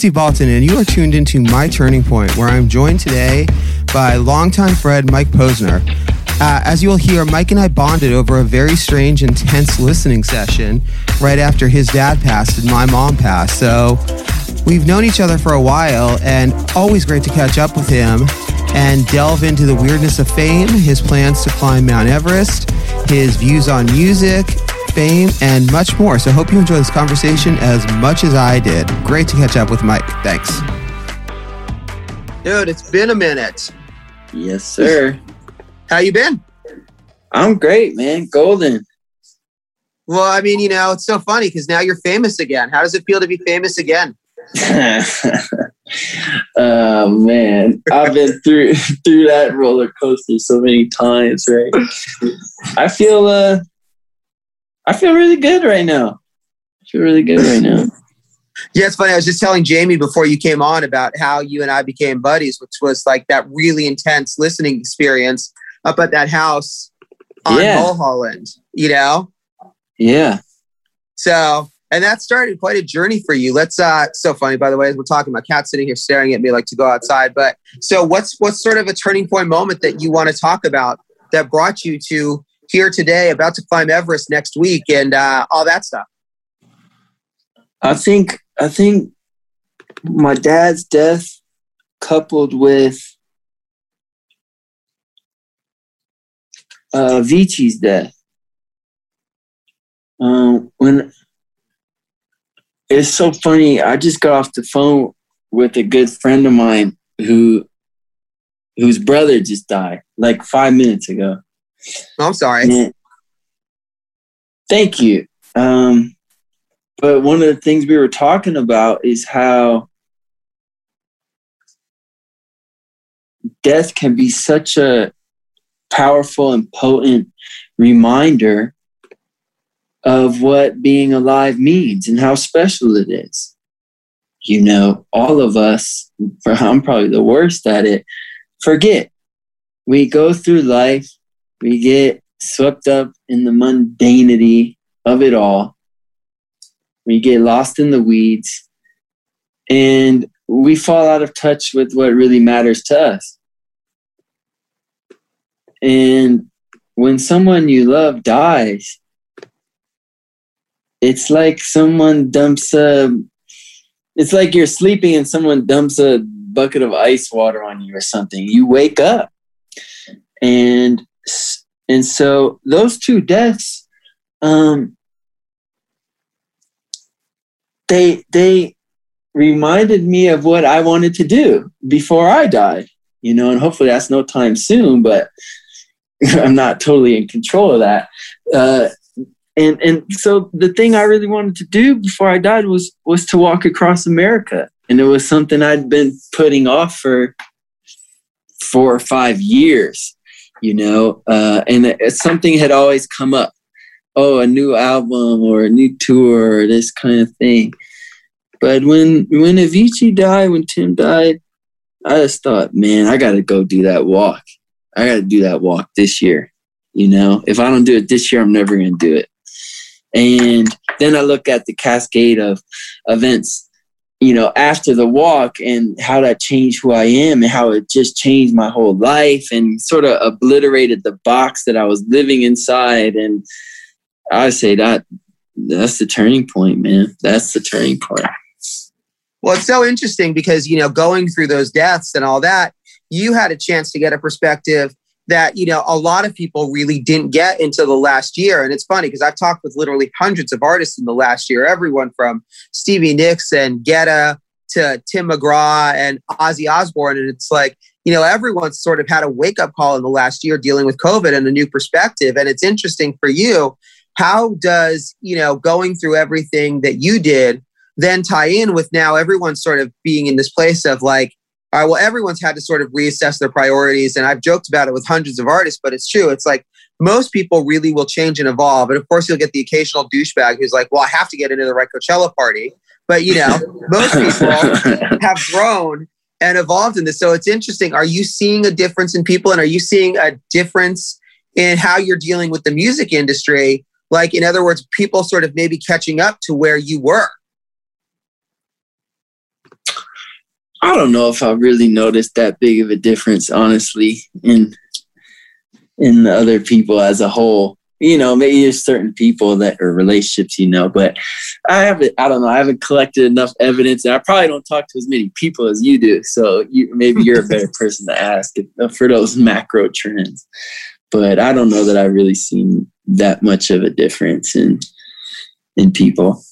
Steve Baltin, and you are tuned into My Turning Point, where I'm joined today by longtime friend Mike Posner. Uh, as you'll hear, Mike and I bonded over a very strange, intense listening session right after his dad passed and my mom passed. So we've known each other for a while, and always great to catch up with him and delve into the weirdness of fame, his plans to climb Mount Everest, his views on music, fame, and much more. So, hope you enjoy this conversation as much as I did. Great to catch up with Mike. Thanks. Dude, it's been a minute. Yes, sir. How you been? I'm great, man. Golden. Well, I mean, you know, it's so funny because now you're famous again. How does it feel to be famous again? oh man, I've been through through that roller coaster so many times, right? I feel uh I feel really good right now. I feel really good right now. Yeah, it's funny. I was just telling Jamie before you came on about how you and I became buddies, which was like that really intense listening experience up at that house on yeah. Mulholland, you know? Yeah. So, and that started quite a journey for you. Let's, uh, so funny, by the way, as we're talking about cat sitting here staring at me like to go outside. But so what's, what's sort of a turning point moment that you want to talk about that brought you to here today, about to climb Everest next week, and uh, all that stuff? I think I think my dad's death, coupled with uh, Avicii's death, um, when it's so funny. I just got off the phone with a good friend of mine who whose brother just died like five minutes ago. Oh, I'm sorry. thank you. Um, but one of the things we were talking about is how death can be such a powerful and potent reminder of what being alive means and how special it is. You know, all of us, I'm probably the worst at it, forget. We go through life we get swept up in the mundanity of it all. We get lost in the weeds and we fall out of touch with what really matters to us. And when someone you love dies, it's like someone dumps a, it's like you're sleeping and someone dumps a bucket of ice water on you or something. You wake up and and so those two deaths, um, they they reminded me of what I wanted to do before I died. You know, and hopefully that's no time soon, but I'm not totally in control of that. Uh, and and so the thing I really wanted to do before I died was was to walk across America, and it was something I'd been putting off for four or five years you know, uh, and something had always come up. Oh, a new album or a new tour or this kind of thing. But when when Avicii died, when Tim died, I just thought, man, I got to go do that walk. I got to do that walk this year. You know, if I don't do it this year, I'm never going to do it. And then I look at the cascade of events you know, after the walk and how that changed who I am and how it just changed my whole life and sort of obliterated the box that I was living inside. And I say that that's the turning point, man. That's the turning point. Well, it's so interesting because, you know, going through those deaths and all that, you had a chance to get a perspective that you know a lot of people really didn't get into the last year. And it's funny because i've talked with literally hundreds of artists in the last year everyone from stevie nicks and Guetta to tim mcgraw and ozzy osbourne. And it's like you know everyone's sort of had a wake-up call in the last year dealing with covid and a new perspective. And it's interesting for you how does you know going through everything that you did then tie in with now everyone sort of being in this place of like all right, well, everyone's had to sort of reassess their priorities. And I've joked about it with hundreds of artists, but it's true. It's like most people really will change and evolve. And of course, you'll get the occasional douchebag who's like, well, I have to get into the right Coachella party. But, you know, most people have grown and evolved in this. So it's interesting. Are you seeing a difference in people? And are you seeing a difference in how you're dealing with the music industry? Like, in other words, people sort of maybe catching up to where you were. I don't know if I really noticed that big of a difference, honestly, in in the other people as a whole. You know, maybe there's certain people that are relationships, you know, but I haven't. I don't know. I haven't collected enough evidence, and I probably don't talk to as many people as you do. So you, maybe you're a better person to ask uh, for those macro trends. But I don't know that I've really seen that much of a difference in in people.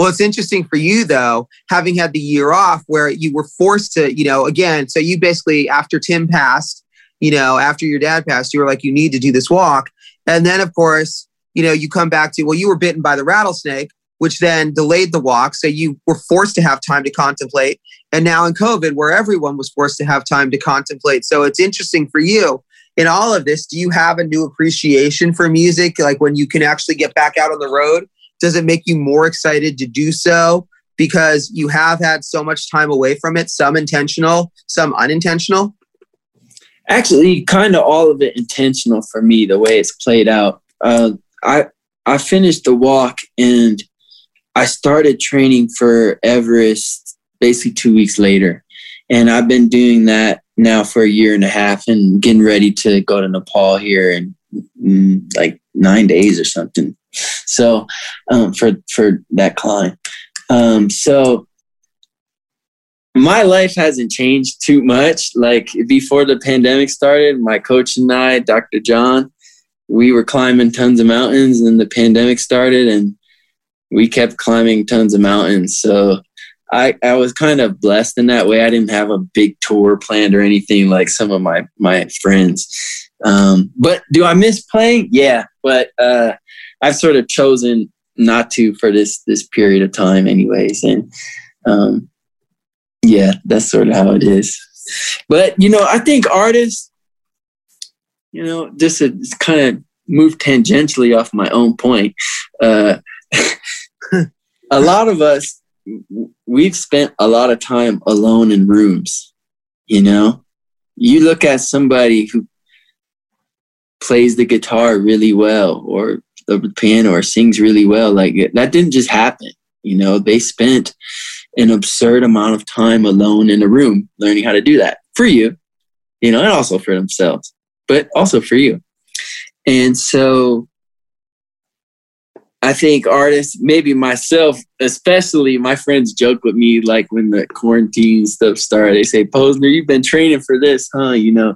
Well, it's interesting for you though, having had the year off where you were forced to, you know, again, so you basically after Tim passed, you know, after your dad passed, you were like, you need to do this walk. And then of course, you know, you come back to, well, you were bitten by the rattlesnake, which then delayed the walk. So you were forced to have time to contemplate. And now in COVID, where everyone was forced to have time to contemplate. So it's interesting for you in all of this. Do you have a new appreciation for music? Like when you can actually get back out on the road does it make you more excited to do so because you have had so much time away from it, some intentional, some unintentional? Actually, kind of all of it intentional for me, the way it's played out. Uh, I I finished the walk and I started training for Everest basically two weeks later. And I've been doing that now for a year and a half and getting ready to go to Nepal here in, in like nine days or something. So um, for for that climb, um, so my life hasn't changed too much. Like before the pandemic started, my coach and I, Dr. John, we were climbing tons of mountains, and the pandemic started, and we kept climbing tons of mountains. So I, I was kind of blessed in that way. I didn't have a big tour planned or anything like some of my my friends. Um, but do I miss playing? Yeah, but uh, I've sort of chosen not to for this this period of time, anyways. And um, yeah, that's sort of how it is. But you know, I think artists, you know, just to kind of moved tangentially off my own point. Uh, a lot of us, we've spent a lot of time alone in rooms. You know, you look at somebody who plays the guitar really well or the piano or sings really well. Like that didn't just happen. You know, they spent an absurd amount of time alone in a room learning how to do that for you, you know, and also for themselves, but also for you. And so I think artists, maybe myself, especially my friends joke with me like when the quarantine stuff started, they say, Posner, you've been training for this, huh? You know,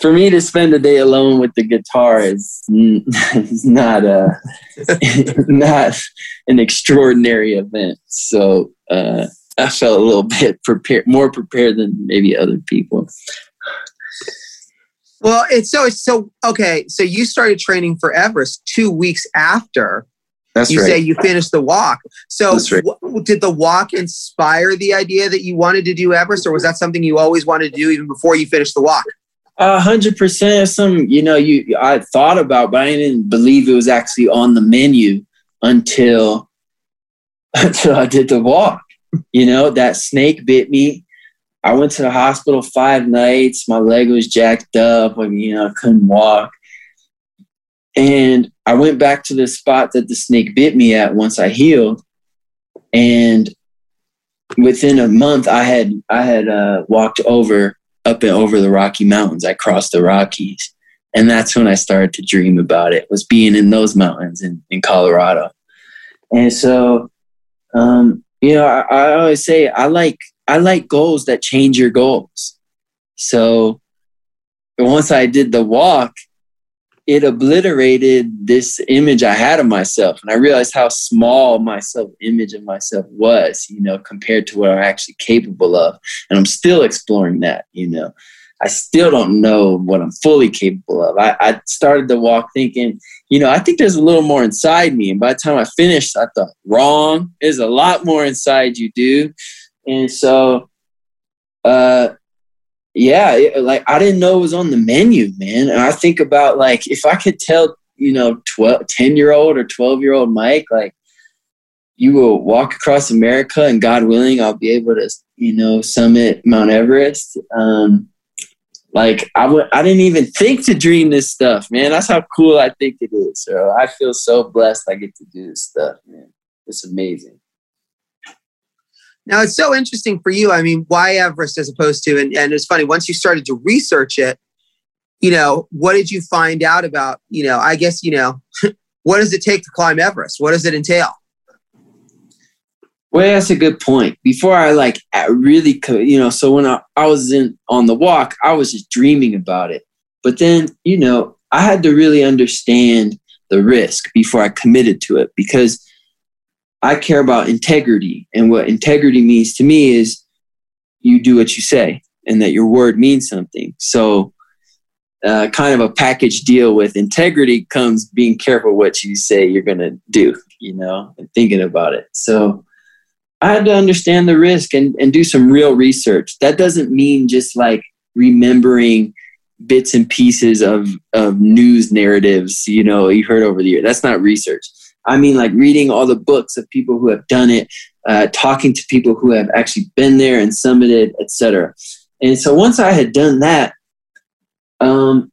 for me to spend a day alone with the guitar is, is not a not an extraordinary event. So uh, I felt a little bit prepared, more prepared than maybe other people. Well, it's so it's so okay. So you started training for Everest two weeks after That's you right. say you finished the walk. So right. w- did the walk inspire the idea that you wanted to do Everest, or was that something you always wanted to do even before you finished the walk? A hundred percent. Some, you know, you I thought about, but I didn't believe it was actually on the menu until until I did the walk. You know, that snake bit me. I went to the hospital five nights. My leg was jacked up. I mean, you know, I couldn't walk. And I went back to the spot that the snake bit me at once I healed. And within a month, I had I had uh, walked over up and over the Rocky Mountains. I crossed the Rockies. And that's when I started to dream about it, was being in those mountains in, in Colorado. And so, um, you know, I, I always say I like I like goals that change your goals. So once I did the walk, it obliterated this image I had of myself. And I realized how small my self image of myself was, you know, compared to what I'm actually capable of. And I'm still exploring that, you know. I still don't know what I'm fully capable of. I, I started the walk thinking, you know, I think there's a little more inside me. And by the time I finished, I thought, wrong. There's a lot more inside you do. And so, uh, yeah, like I didn't know it was on the menu, man. And I think about like if I could tell, you know, 12, 10 year old or 12 year old Mike, like you will walk across America and God willing, I'll be able to, you know, summit Mount Everest. Um, like I would, I didn't even think to dream this stuff, man. That's how cool I think it is. So I feel so blessed I get to do this stuff, man. It's amazing. Now it's so interesting for you. I mean, why Everest as opposed to, and, and it's funny, once you started to research it, you know, what did you find out about, you know, I guess, you know, what does it take to climb Everest? What does it entail? Well, that's a good point. Before I like really, could, you know, so when I, I was in on the walk, I was just dreaming about it. But then, you know, I had to really understand the risk before I committed to it because I care about integrity. And what integrity means to me is you do what you say and that your word means something. So, uh, kind of a package deal with integrity comes being careful what you say you're going to do, you know, and thinking about it. So, I had to understand the risk and, and do some real research. That doesn't mean just like remembering bits and pieces of, of news narratives, you know, you heard over the year. That's not research. I mean, like reading all the books of people who have done it, uh, talking to people who have actually been there and summited, etc. And so once I had done that, um,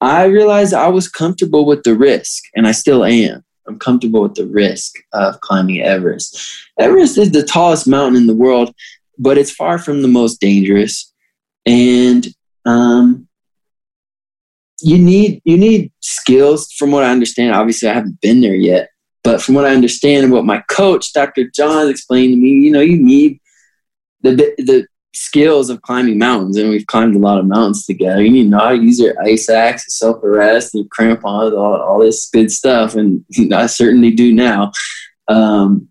I realized I was comfortable with the risk, and I still am. I'm comfortable with the risk of climbing Everest. Everest is the tallest mountain in the world, but it's far from the most dangerous. And um, you need you need skills from what I understand. Obviously, I haven't been there yet, but from what I understand and what my coach, Dr. John, explained to me, you know, you need the the skills of climbing mountains, and we've climbed a lot of mountains together. You need to know how to use your ice axe, self arrest, your crampons, all, all this good stuff, and I certainly do now. Um,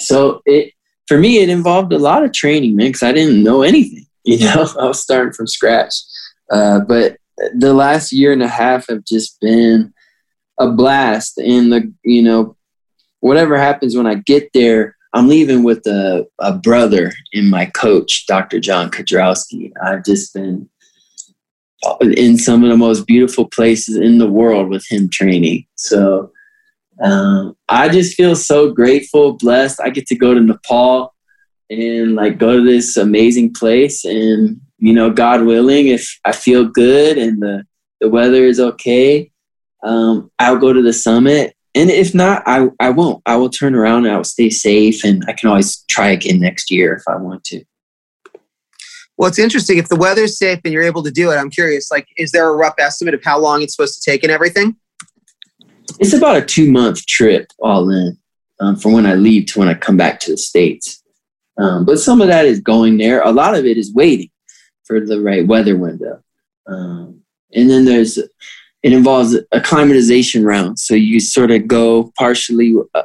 so it for me, it involved a lot of training, man, because I didn't know anything. You know, I was starting from scratch. Uh, but the last year and a half have just been a blast. And the you know, whatever happens when I get there, I'm leaving with a, a brother in my coach, Dr. John Kedrowski. I've just been in some of the most beautiful places in the world with him training. So um, I just feel so grateful, blessed. I get to go to Nepal and like go to this amazing place. And, you know, God willing, if I feel good and the, the weather is okay, um, I'll go to the summit and if not, I, I won't. I will turn around and I will stay safe and I can always try again next year if I want to. Well, it's interesting. If the weather's safe and you're able to do it, I'm curious, like, is there a rough estimate of how long it's supposed to take and everything? It's about a two month trip all in um, from when I leave to when I come back to the States. Um, but some of that is going there. A lot of it is waiting for the right weather window. Um, and then there's it involves acclimatization round. So you sort of go partially, uh,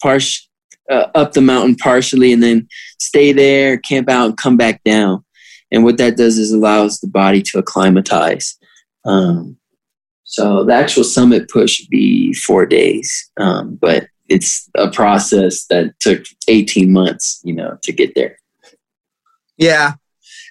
partial, uh, up the mountain partially, and then stay there, camp out, and come back down. And what that does is allows the body to acclimatize. Um, so the actual summit push would be four days, um, but it's a process that took 18 months, you know, to get there. Yeah,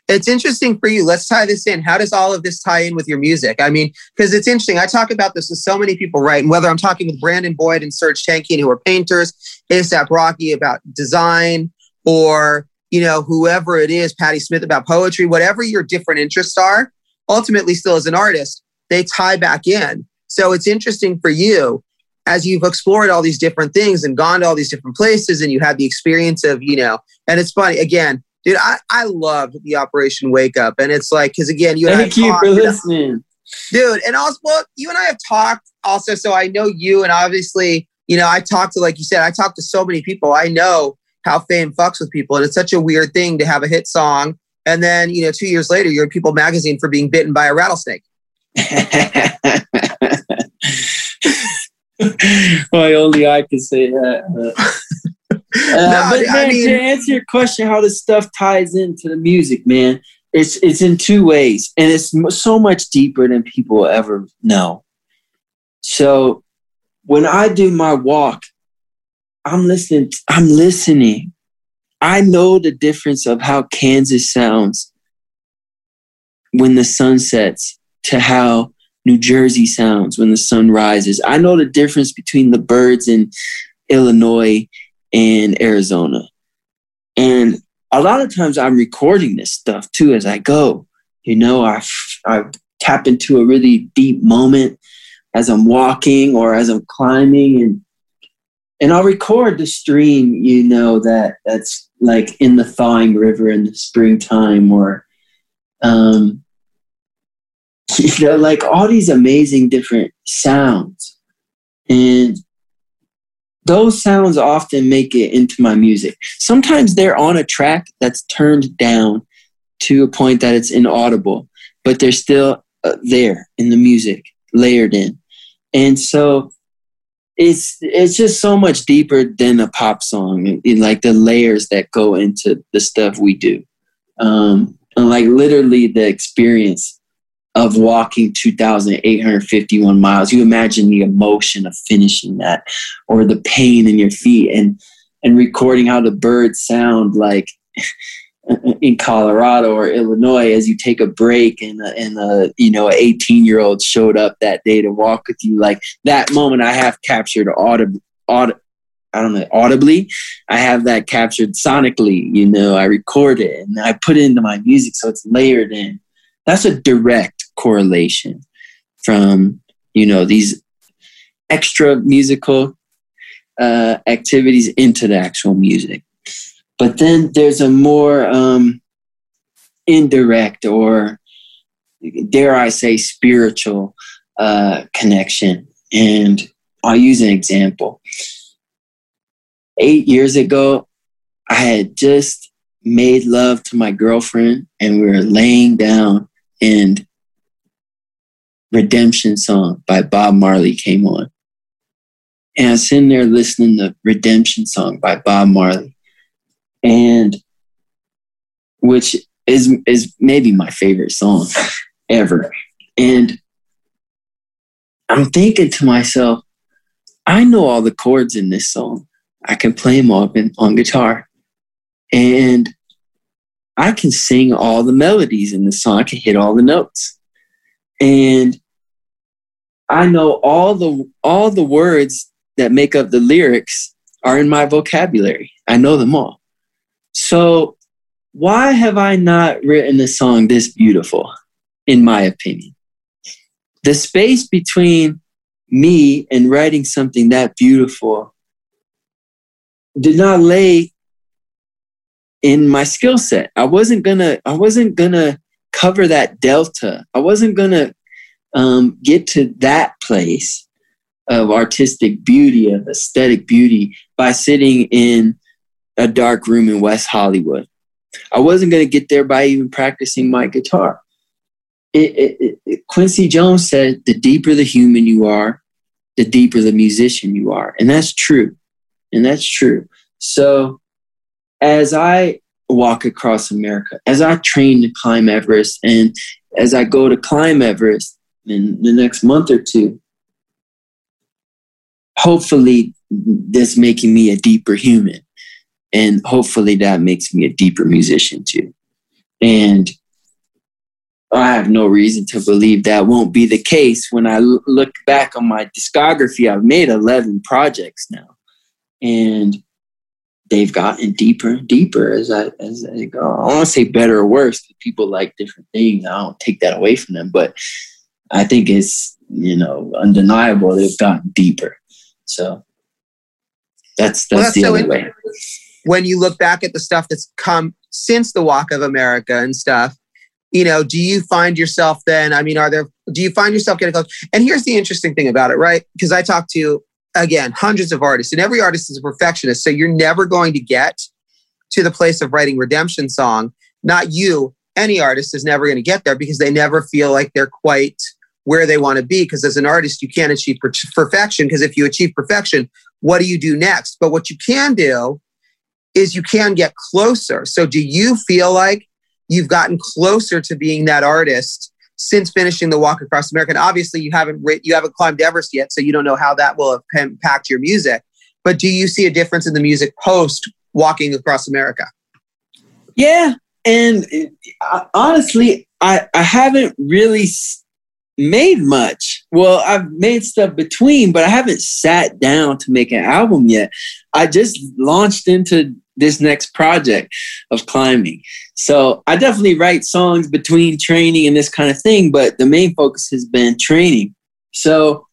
it's interesting for you. Let's tie this in. How does all of this tie in with your music? I mean, because it's interesting. I talk about this with so many people, right? And whether I'm talking with Brandon Boyd and Serj Tankian, who are painters, ASAP Rocky about design, or you know, whoever it is, Patti Smith about poetry, whatever your different interests are, ultimately still as an artist, they tie back in. So it's interesting for you as you've explored all these different things and gone to all these different places and you had the experience of, you know, and it's funny, again, dude, I, I loved the Operation Wake Up. And it's like, because again, you have. Thank you for listening. Dude, and also, well, you and I have talked also, so I know you, and obviously, you know, I talked to, like you said, I talked to so many people. I know how fame fucks with people. And it's such a weird thing to have a hit song. And then, you know, two years later, you're in People magazine for being bitten by a rattlesnake. Why only I can say that. Uh, but man, mean, to answer your question, how this stuff ties into the music, man, it's it's in two ways, and it's so much deeper than people ever know. So when I do my walk, I'm listening. I'm listening. I know the difference of how Kansas sounds when the sun sets to how New Jersey sounds when the sun rises. I know the difference between the birds in Illinois in Arizona. And a lot of times I'm recording this stuff too as I go. You know, I, I tap into a really deep moment as I'm walking or as I'm climbing. And and I'll record the stream, you know, that that's like in the thawing river in the springtime or, um, you know, like all these amazing different sounds. And those sounds often make it into my music. Sometimes they're on a track that's turned down to a point that it's inaudible, but they're still uh, there in the music, layered in. And so it's it's just so much deeper than a pop song in like the layers that go into the stuff we do um and like literally the experience of walking 2851 miles. You imagine the emotion of finishing that or the pain in your feet and and recording how the birds sound like in Colorado or Illinois as you take a break and a, and a you know 18 year old showed up that day to walk with you. Like that moment I have captured audibly aud- I don't know audibly I have that captured sonically you know I record it and I put it into my music so it's layered in. That's a direct correlation from you know these extra musical uh, activities into the actual music but then there's a more um, indirect or, dare I say, spiritual uh, connection. And I'll use an example. Eight years ago, I had just made love to my girlfriend, and we were laying down, and Redemption Song by Bob Marley came on. And I was sitting there listening to Redemption Song by Bob Marley and which is is maybe my favorite song ever. And I'm thinking to myself, I know all the chords in this song. I can play them all in, on guitar. And I can sing all the melodies in the song. I can hit all the notes. And I know all the all the words that make up the lyrics are in my vocabulary. I know them all. So, why have I not written a song this beautiful, in my opinion? The space between me and writing something that beautiful did not lay in my skill set. I wasn't gonna, I wasn't gonna cover that delta. I wasn't gonna um, get to that place of artistic beauty, of aesthetic beauty by sitting in a dark room in West Hollywood. I wasn't going to get there by even practicing my guitar. It, it, it, Quincy Jones said, the deeper the human you are, the deeper the musician you are. And that's true. And that's true. So as I walk across America, as I train to climb Everest, and as I go to climb Everest in the next month or two, hopefully this making me a deeper human and hopefully that makes me a deeper musician too. And I have no reason to believe that won't be the case when I look back on my discography. I've made 11 projects now, and they've gotten deeper and deeper as I as I go. I want to say better or worse. People like different things. I don't take that away from them, but I think it's you know undeniable they've gotten deeper. So that's that's, well, that's the so other way when you look back at the stuff that's come since the Walk of America and stuff, you know, do you find yourself then? I mean, are there, do you find yourself getting close? And here's the interesting thing about it, right? Because I talk to, again, hundreds of artists, and every artist is a perfectionist. So you're never going to get to the place of writing redemption song. Not you, any artist is never going to get there because they never feel like they're quite where they want to be. Because as an artist, you can't achieve per- perfection. Because if you achieve perfection, what do you do next? But what you can do is you can get closer. So do you feel like you've gotten closer to being that artist since finishing the walk across America? And obviously you haven't you haven't climbed Everest yet, so you don't know how that will impact your music. But do you see a difference in the music post walking across America? Yeah, and uh, honestly, I I haven't really made much. Well, I've made stuff between, but I haven't sat down to make an album yet. I just launched into this next project of climbing. So I definitely write songs between training and this kind of thing, but the main focus has been training. So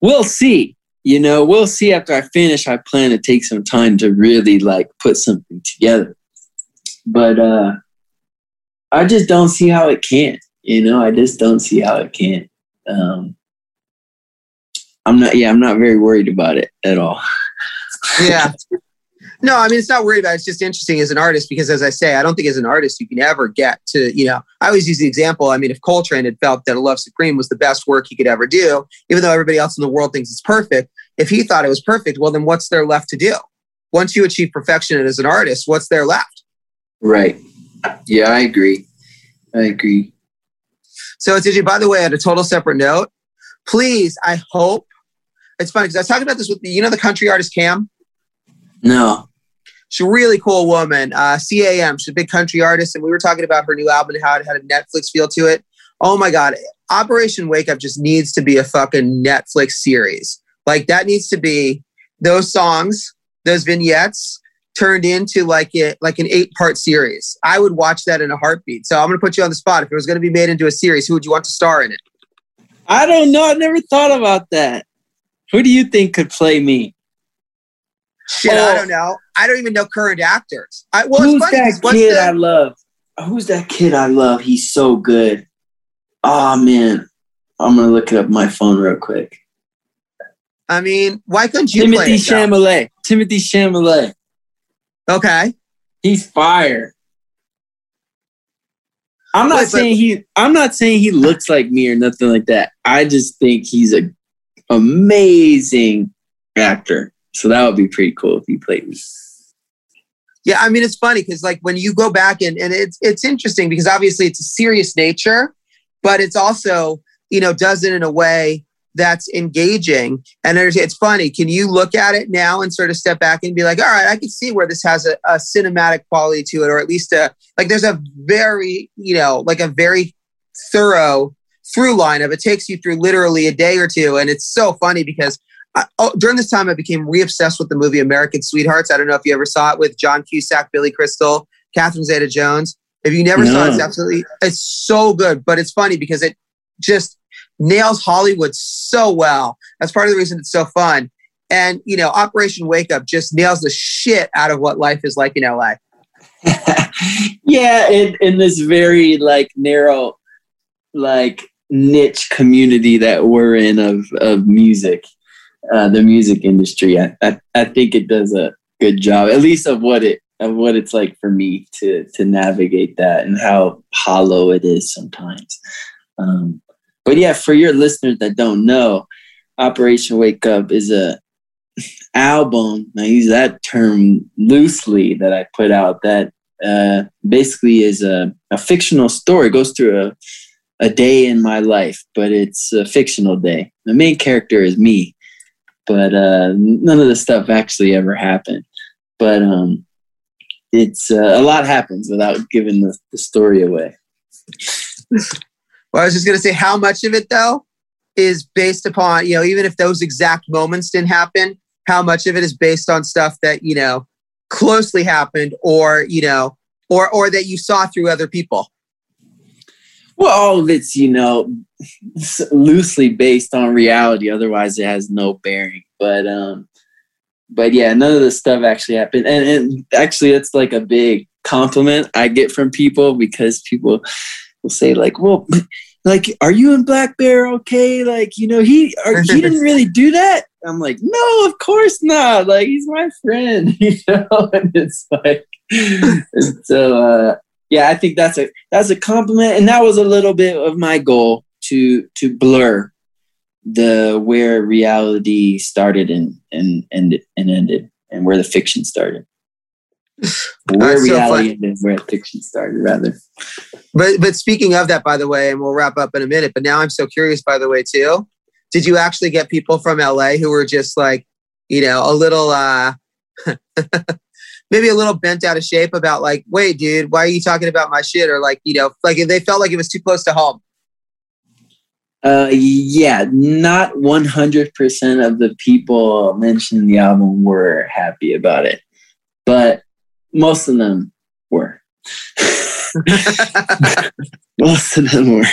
we'll see. you know, we'll see after I finish. I plan to take some time to really like put something together. But uh I just don't see how it can't. You know, I just don't see how it can't. Um I'm not yeah, I'm not very worried about it at all. yeah. No, I mean it's not worried about. It. It's just interesting as an artist because, as I say, I don't think as an artist you can ever get to. You know, I always use the example. I mean, if Coltrane had felt that "A Love Supreme" was the best work he could ever do, even though everybody else in the world thinks it's perfect, if he thought it was perfect, well, then what's there left to do? Once you achieve perfection as an artist, what's there left? Right. Yeah, I agree. I agree. So, you. by the way, at a total separate note, please, I hope it's funny because I was talking about this with you know the country artist Cam. No. She's a really cool woman. Uh, CAM, she's a big country artist, and we were talking about her new album and how it had a Netflix feel to it. Oh my God. Operation Wake Up just needs to be a fucking Netflix series. Like that needs to be those songs, those vignettes turned into like it like an eight part series. I would watch that in a heartbeat. So I'm gonna put you on the spot. If it was gonna be made into a series, who would you want to star in it? I don't know. I never thought about that. Who do you think could play me? Shit, oh, I don't know. I don't even know current actors. I, well, who's that kid the, I love? Who's that kid I love? He's so good. Oh man, I'm gonna look it up my phone real quick. I mean, why couldn't you? Timothy Chalamet. Timothy Chalamet. Okay. He's fire. I'm not Wait, saying he. I'm not saying he looks like me or nothing like that. I just think he's a amazing actor. So that would be pretty cool if he played me. Yeah, I mean it's funny because like when you go back and and it's it's interesting because obviously it's a serious nature, but it's also you know does it in a way that's engaging and it's funny. Can you look at it now and sort of step back and be like, all right, I can see where this has a, a cinematic quality to it, or at least a like there's a very you know like a very thorough through line of it takes you through literally a day or two, and it's so funny because I, oh, during this time, I became re-obsessed with the movie American Sweethearts. I don't know if you ever saw it with John Cusack, Billy Crystal, Catherine Zeta-Jones. If you never no. saw it, it's absolutely it's so good. But it's funny because it just nails Hollywood so well. That's part of the reason it's so fun. And you know, Operation Wake Up just nails the shit out of what life is like in LA. yeah, in, in this very like narrow, like niche community that we're in of of music uh, the music industry. I, I, I think it does a good job, at least of what it of what it's like for me to to navigate that and how hollow it is sometimes. Um, but yeah, for your listeners that don't know, Operation Wake Up is a album. I use that term loosely that I put out that uh, basically is a, a fictional story. It goes through a a day in my life, but it's a fictional day. The main character is me, but uh, none of the stuff actually ever happened. But um, it's uh, a lot happens without giving the, the story away. well, I was just going to say how much of it though is based upon you know even if those exact moments didn't happen, how much of it is based on stuff that you know closely happened or you know or or that you saw through other people. Well, all of it's, you know, loosely based on reality. Otherwise, it has no bearing. But, um, but yeah, none of this stuff actually happened. And, and actually, it's like a big compliment I get from people because people will say, like, well, like, are you and Blackbear okay? Like, you know, he, are, he didn't really do that. I'm like, no, of course not. Like, he's my friend, you know? And it's like, so, uh, yeah, I think that's a that's a compliment, and that was a little bit of my goal to to blur the where reality started and and and and ended, and where the fiction started. Where that's reality ended, where fiction started, rather. But but speaking of that, by the way, and we'll wrap up in a minute. But now I'm so curious, by the way, too. Did you actually get people from LA who were just like, you know, a little uh maybe a little bent out of shape about like, wait, dude, why are you talking about my shit? Or like, you know, like they felt like it was too close to home. Uh, yeah, not 100% of the people mentioning the album were happy about it, but most of them were. most of them were.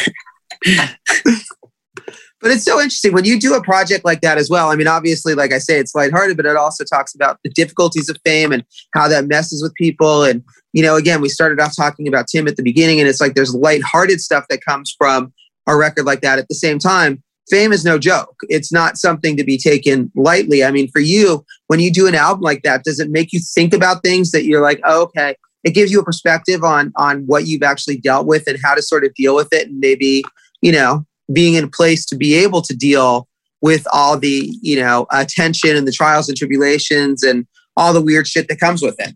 but it's so interesting when you do a project like that as well. I mean, obviously, like I say, it's lighthearted, but it also talks about the difficulties of fame and how that messes with people. And, you know, again, we started off talking about Tim at the beginning, and it's like there's lighthearted stuff that comes from a record like that. At the same time, fame is no joke. It's not something to be taken lightly. I mean, for you, when you do an album like that, does it make you think about things that you're like, oh, okay, it gives you a perspective on on what you've actually dealt with and how to sort of deal with it and maybe, you know, being in a place to be able to deal with all the you know attention and the trials and tribulations and all the weird shit that comes with it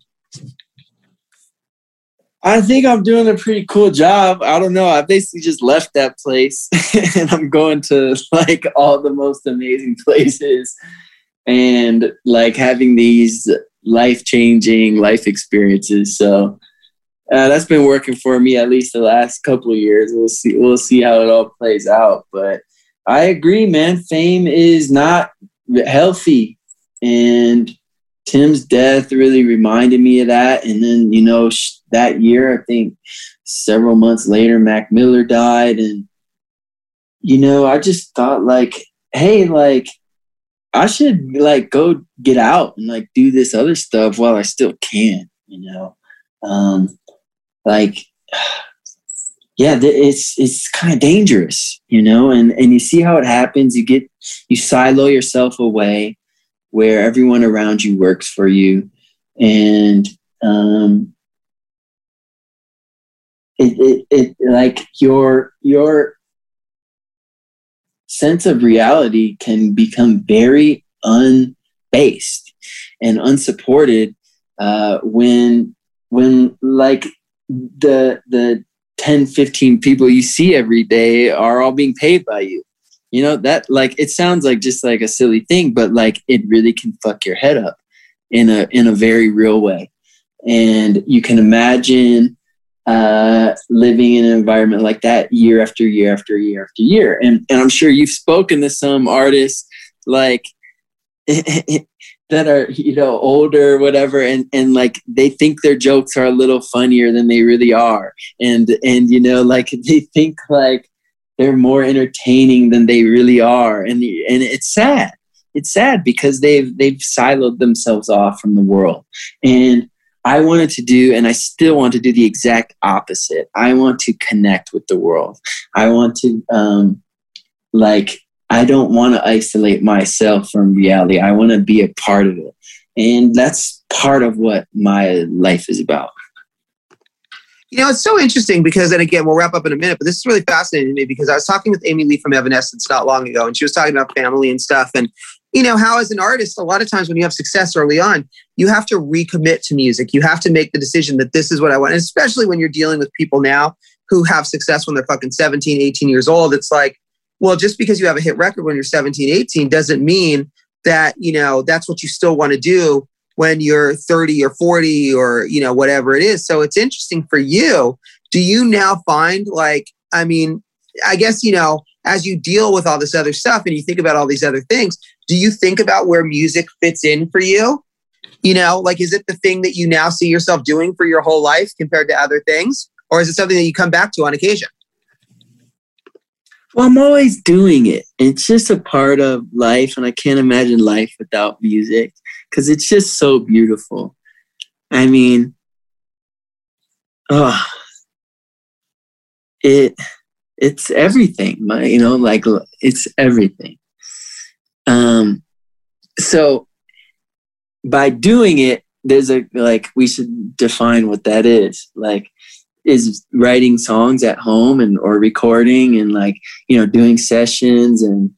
i think i'm doing a pretty cool job i don't know i basically just left that place and i'm going to like all the most amazing places and like having these life changing life experiences so uh, that's been working for me at least the last couple of years. We'll see. We'll see how it all plays out. But I agree, man. Fame is not healthy, and Tim's death really reminded me of that. And then you know that year, I think several months later, Mac Miller died, and you know I just thought like, hey, like I should like go get out and like do this other stuff while I still can. You know. Um, like yeah it's it's kind of dangerous you know and and you see how it happens you get you silo yourself away where everyone around you works for you and um it, it, it like your your sense of reality can become very unbased and unsupported uh, when when like the the 10 15 people you see every day are all being paid by you. You know that like it sounds like just like a silly thing but like it really can fuck your head up in a in a very real way. And you can imagine uh, living in an environment like that year after year after year after year. And and i'm sure you've spoken to some artists like that are you know older whatever and and like they think their jokes are a little funnier than they really are. And and you know like they think like they're more entertaining than they really are. And and it's sad. It's sad because they've they've siloed themselves off from the world. And i wanted to do and i still want to do the exact opposite i want to connect with the world i want to um like I don't want to isolate myself from reality. I want to be a part of it. And that's part of what my life is about. You know, it's so interesting because, and again, we'll wrap up in a minute, but this is really fascinating to me because I was talking with Amy Lee from Evanescence not long ago, and she was talking about family and stuff. And, you know, how as an artist, a lot of times when you have success early on, you have to recommit to music. You have to make the decision that this is what I want, and especially when you're dealing with people now who have success when they're fucking 17, 18 years old. It's like, well, just because you have a hit record when you're 17, 18 doesn't mean that, you know, that's what you still want to do when you're 30 or 40 or, you know, whatever it is. So it's interesting for you. Do you now find like, I mean, I guess, you know, as you deal with all this other stuff and you think about all these other things, do you think about where music fits in for you? You know, like, is it the thing that you now see yourself doing for your whole life compared to other things? Or is it something that you come back to on occasion? Well, I'm always doing it. It's just a part of life, and I can't imagine life without music because it's just so beautiful. I mean, oh, it it's everything. My, you know, like it's everything. Um, so by doing it, there's a like we should define what that is. Like is writing songs at home and or recording and like you know doing sessions and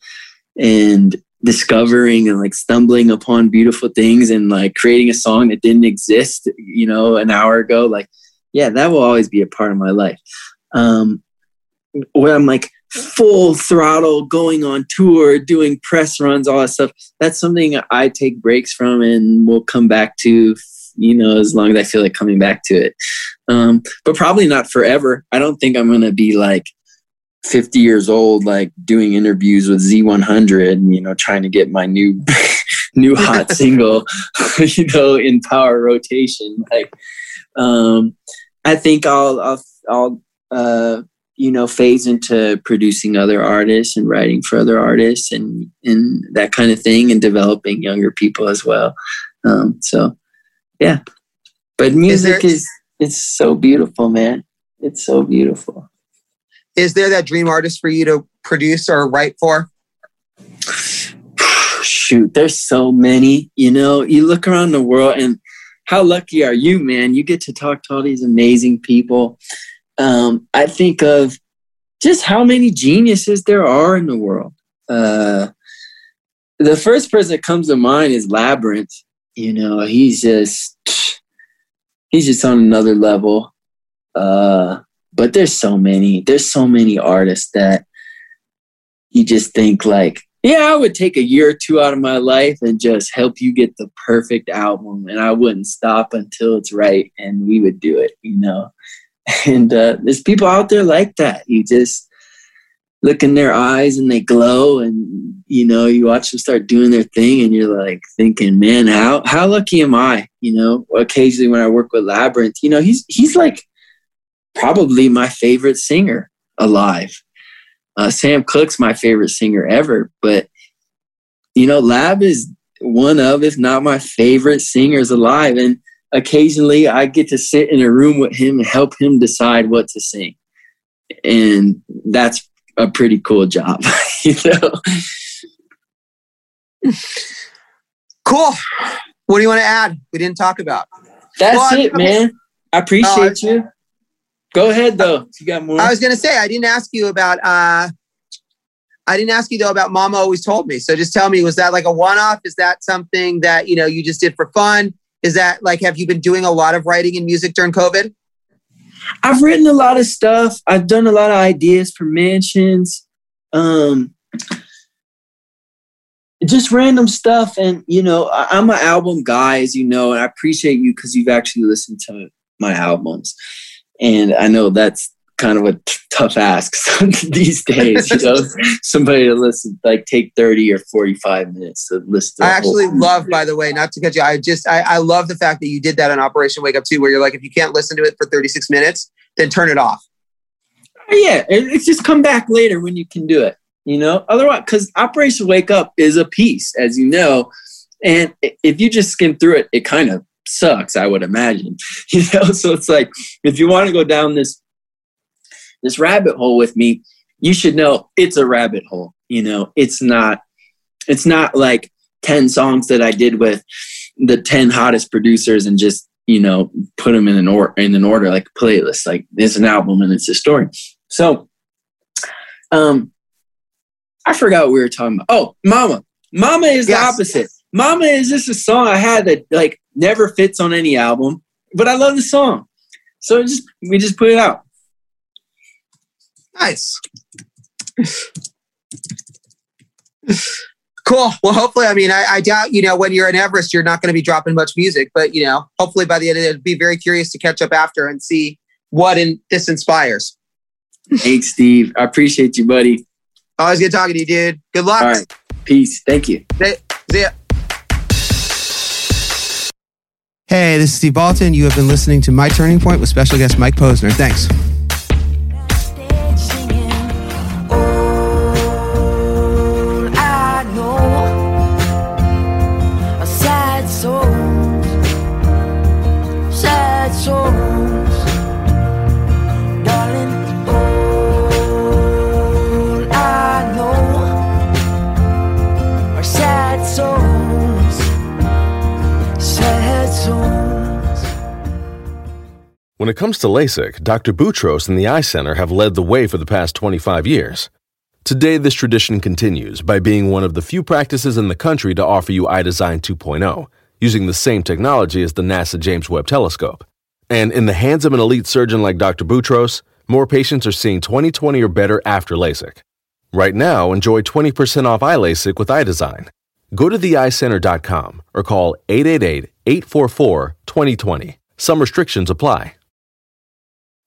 and discovering and like stumbling upon beautiful things and like creating a song that didn't exist you know an hour ago like yeah that will always be a part of my life um where i'm like full throttle going on tour doing press runs all that stuff that's something i take breaks from and will come back to you know, as long as I feel like coming back to it. Um, but probably not forever. I don't think I'm going to be like 50 years old, like doing interviews with Z100 and, you know, trying to get my new, new hot single, you know, in power rotation. Like, um, I think I'll, I'll, I'll, uh, you know, phase into producing other artists and writing for other artists and and that kind of thing, and developing younger people as well. Um, so, yeah. But music is, there, is it's so beautiful, man. It's so beautiful. Is there that dream artist for you to produce or write for? Shoot, there's so many. You know, you look around the world and how lucky are you, man? You get to talk to all these amazing people. Um, I think of just how many geniuses there are in the world. Uh, the first person that comes to mind is Labrinth. You know, he's just he's just on another level. Uh, but there's so many. There's so many artists that you just think like yeah, I would take a year or two out of my life and just help you get the perfect album. And I wouldn't stop until it's right. And we would do it, you know. And uh, there's people out there like that. You just look in their eyes and they glow and you know you watch them start doing their thing and you're like thinking man how how lucky am i you know occasionally when i work with Labrinth, you know he's he's like probably my favorite singer alive uh, Sam Cooke's my favorite singer ever, but you know, Lab is one of, if not my favorite singers alive. And occasionally I get to sit in a room with him and help him decide what to sing. And that's a pretty cool job, you know. Cool. What do you want to add? We didn't talk about. That's well, it, man. I appreciate uh, you. Go ahead though. You got more. I was gonna say I didn't ask you about uh I didn't ask you though about Mama always told me. So just tell me, was that like a one-off? Is that something that you know you just did for fun? Is that like have you been doing a lot of writing and music during COVID? I've written a lot of stuff. I've done a lot of ideas for mansions. Um just random stuff and you know i'm an album guy as you know and i appreciate you because you've actually listened to my albums and I know that's kind of a t- tough ask these days, you know, somebody to listen, like take 30 or 45 minutes to listen. To I actually love, by the way, not to cut you, I just, I, I love the fact that you did that on Operation Wake Up too, where you're like, if you can't listen to it for 36 minutes, then turn it off. Oh, yeah. It's just come back later when you can do it, you know, otherwise, cause Operation Wake Up is a piece, as you know, and if you just skim through it, it kind of sucks, I would imagine. You know, so it's like if you want to go down this this rabbit hole with me, you should know it's a rabbit hole. You know, it's not it's not like 10 songs that I did with the 10 hottest producers and just, you know, put them in an order in an order like a playlist. Like it's an album and it's a story. So um I forgot what we were talking about. Oh, Mama. Mama is yes. the opposite. Mama is just a song I had that like never fits on any album, but I love the song. So just we just put it out. Nice. cool. Well, hopefully, I mean, I, I, doubt, you know, when you're in Everest, you're not going to be dropping much music, but, you know, hopefully by the end of it, I'd be very curious to catch up after and see what in, this inspires. Thanks, Steve. I appreciate you, buddy. Always good talking to you, dude. Good luck. All right. Peace. Thank you. See, see ya. Hey, this is Steve Baltin. You have been listening to My Turning Point with special guest Mike Posner. Thanks. When it comes to LASIK, Dr. Boutros and the Eye Center have led the way for the past 25 years. Today, this tradition continues by being one of the few practices in the country to offer you iDesign 2.0, using the same technology as the NASA James Webb Telescope. And in the hands of an elite surgeon like Dr. Boutros, more patients are seeing 20/20 or better after LASIK. Right now, enjoy 20% off eye LASIK with iDesign. Go to theeyecenter.com or call 888-844-2020. Some restrictions apply.